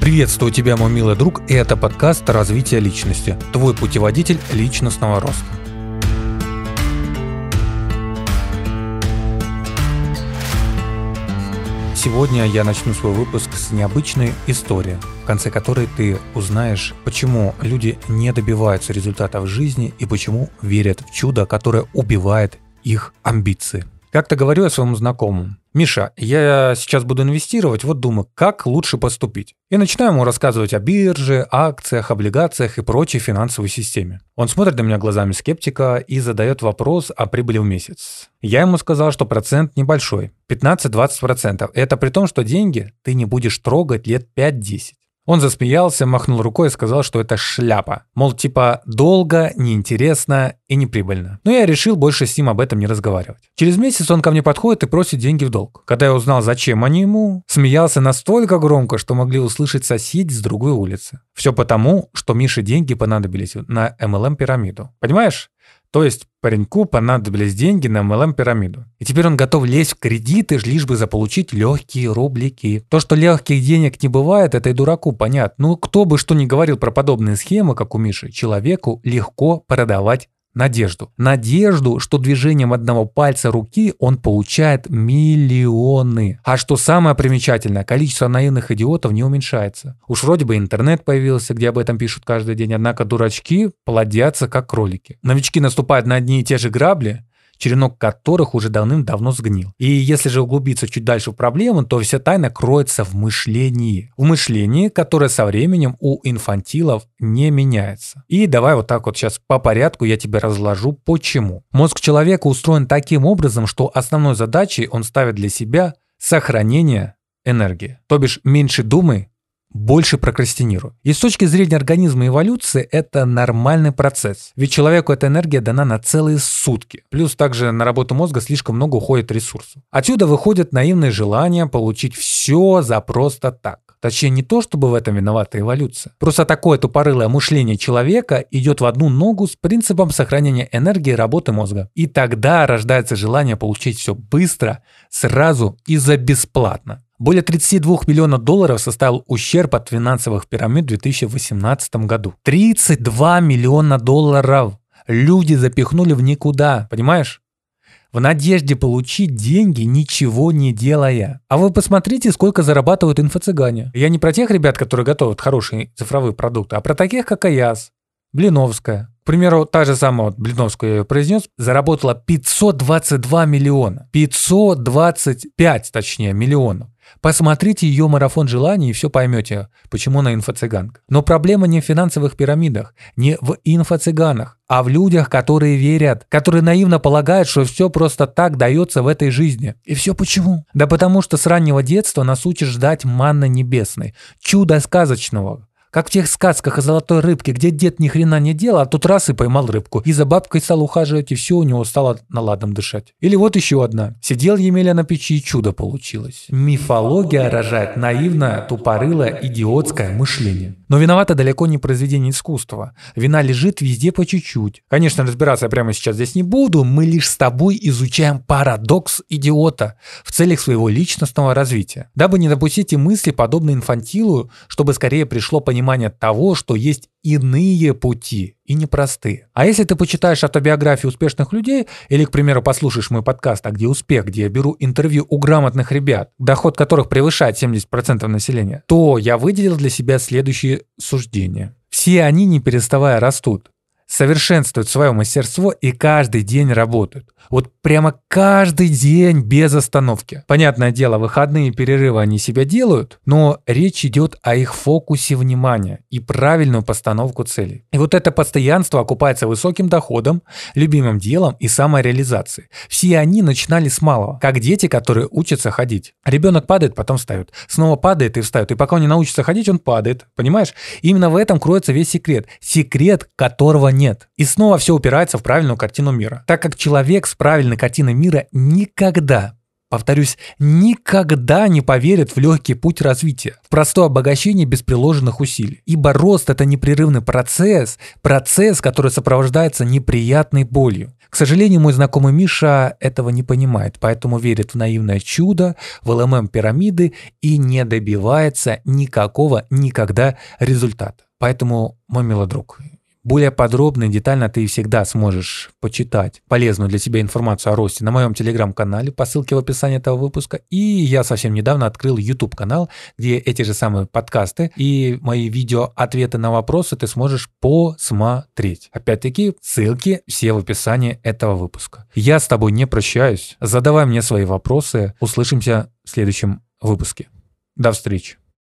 Приветствую тебя, мой милый друг, и это подкаст «Развитие личности», твой путеводитель личностного роста. Сегодня я начну свой выпуск с необычной истории, в конце которой ты узнаешь, почему люди не добиваются результата в жизни и почему верят в чудо, которое убивает их амбиции. Как-то говорю я своему знакомому, Миша, я сейчас буду инвестировать, вот думаю, как лучше поступить. И начинаю ему рассказывать о бирже, акциях, облигациях и прочей финансовой системе. Он смотрит на меня глазами скептика и задает вопрос о прибыли в месяц. Я ему сказал, что процент небольшой, 15-20%. Это при том, что деньги ты не будешь трогать лет 5-10. Он засмеялся, махнул рукой и сказал, что это шляпа. Мол, типа долго, неинтересно и неприбыльно. Но я решил больше с ним об этом не разговаривать. Через месяц он ко мне подходит и просит деньги в долг. Когда я узнал, зачем они ему, смеялся настолько громко, что могли услышать соседи с другой улицы. Все потому, что Мише деньги понадобились на MLM-пирамиду. Понимаешь? То есть пареньку понадобились деньги на MLM-пирамиду. И теперь он готов лезть в кредиты, лишь бы заполучить легкие рублики. То, что легких денег не бывает, это и дураку понятно. Ну, кто бы что ни говорил про подобные схемы, как у Миши, человеку легко продавать надежду. Надежду, что движением одного пальца руки он получает миллионы. А что самое примечательное, количество наивных идиотов не уменьшается. Уж вроде бы интернет появился, где об этом пишут каждый день, однако дурачки плодятся как кролики. Новички наступают на одни и те же грабли, черенок которых уже давным-давно сгнил. И если же углубиться чуть дальше в проблему, то вся тайна кроется в мышлении. В мышлении, которое со временем у инфантилов не меняется. И давай вот так вот сейчас по порядку я тебе разложу почему. Мозг человека устроен таким образом, что основной задачей он ставит для себя сохранение энергии. То бишь меньше думай, больше прокрастинирую. И с точки зрения организма эволюции это нормальный процесс. Ведь человеку эта энергия дана на целые сутки. Плюс также на работу мозга слишком много уходит ресурсов. Отсюда выходит наивное желание получить все за просто так. Точнее, не то, чтобы в этом виновата эволюция. Просто такое тупорылое мышление человека идет в одну ногу с принципом сохранения энергии работы мозга. И тогда рождается желание получить все быстро, сразу и за бесплатно. Более 32 миллионов долларов составил ущерб от финансовых пирамид в 2018 году. 32 миллиона долларов люди запихнули в никуда, понимаешь? В надежде получить деньги, ничего не делая. А вы посмотрите, сколько зарабатывают инфо-цыгане. Я не про тех ребят, которые готовят хорошие цифровые продукты, а про таких, как Аяс, Блиновская. К примеру, та же самая вот Блиновская я ее произнес, заработала 522 миллиона. 525, точнее, миллионов. Посмотрите ее марафон желаний и все поймете, почему она инфо-цыганка. Но проблема не в финансовых пирамидах, не в инфо-цыганах, а в людях, которые верят, которые наивно полагают, что все просто так дается в этой жизни. И все почему? Да потому что с раннего детства нас учат ждать манны небесной, чуда сказочного, как в тех сказках о золотой рыбке, где дед ни хрена не делал, а тут раз и поймал рыбку. И за бабкой стал ухаживать, и все у него стало наладом дышать. Или вот еще одна. Сидел Емеля на печи, и чудо получилось. Мифология рожает наивное, тупорылое, идиотское мышление. Но виновата далеко не произведение искусства. Вина лежит везде по чуть-чуть. Конечно, разбираться я прямо сейчас здесь не буду. Мы лишь с тобой изучаем парадокс идиота в целях своего личностного развития. Дабы не допустить и мысли, подобные инфантилу, чтобы скорее пришло понимание того, что есть иные пути и непростые. А если ты почитаешь автобиографии успешных людей или, к примеру, послушаешь мой подкаст «А где успех?», где я беру интервью у грамотных ребят, доход которых превышает 70% населения, то я выделил для себя следующие суждения. Все они, не переставая, растут совершенствуют свое мастерство и каждый день работают. Вот прямо каждый день без остановки. Понятное дело, выходные перерывы они себя делают, но речь идет о их фокусе внимания и правильную постановку целей. И вот это постоянство окупается высоким доходом, любимым делом и самореализацией. Все они начинали с малого, как дети, которые учатся ходить. Ребенок падает, потом встает. Снова падает и встает. И пока он не научится ходить, он падает. Понимаешь? Именно в этом кроется весь секрет. Секрет, которого нет. И снова все упирается в правильную картину мира. Так как человек с правильной картиной мира никогда Повторюсь, никогда не поверит в легкий путь развития, в простое обогащение без приложенных усилий. Ибо рост – это непрерывный процесс, процесс, который сопровождается неприятной болью. К сожалению, мой знакомый Миша этого не понимает, поэтому верит в наивное чудо, в ЛММ пирамиды и не добивается никакого никогда результата. Поэтому, мой милый друг, более подробно и детально ты всегда сможешь почитать полезную для себя информацию о росте на моем телеграм-канале по ссылке в описании этого выпуска. И я совсем недавно открыл YouTube-канал, где эти же самые подкасты и мои видео ответы на вопросы ты сможешь посмотреть. Опять-таки, ссылки все в описании этого выпуска. Я с тобой не прощаюсь. Задавай мне свои вопросы. Услышимся в следующем выпуске. До встречи.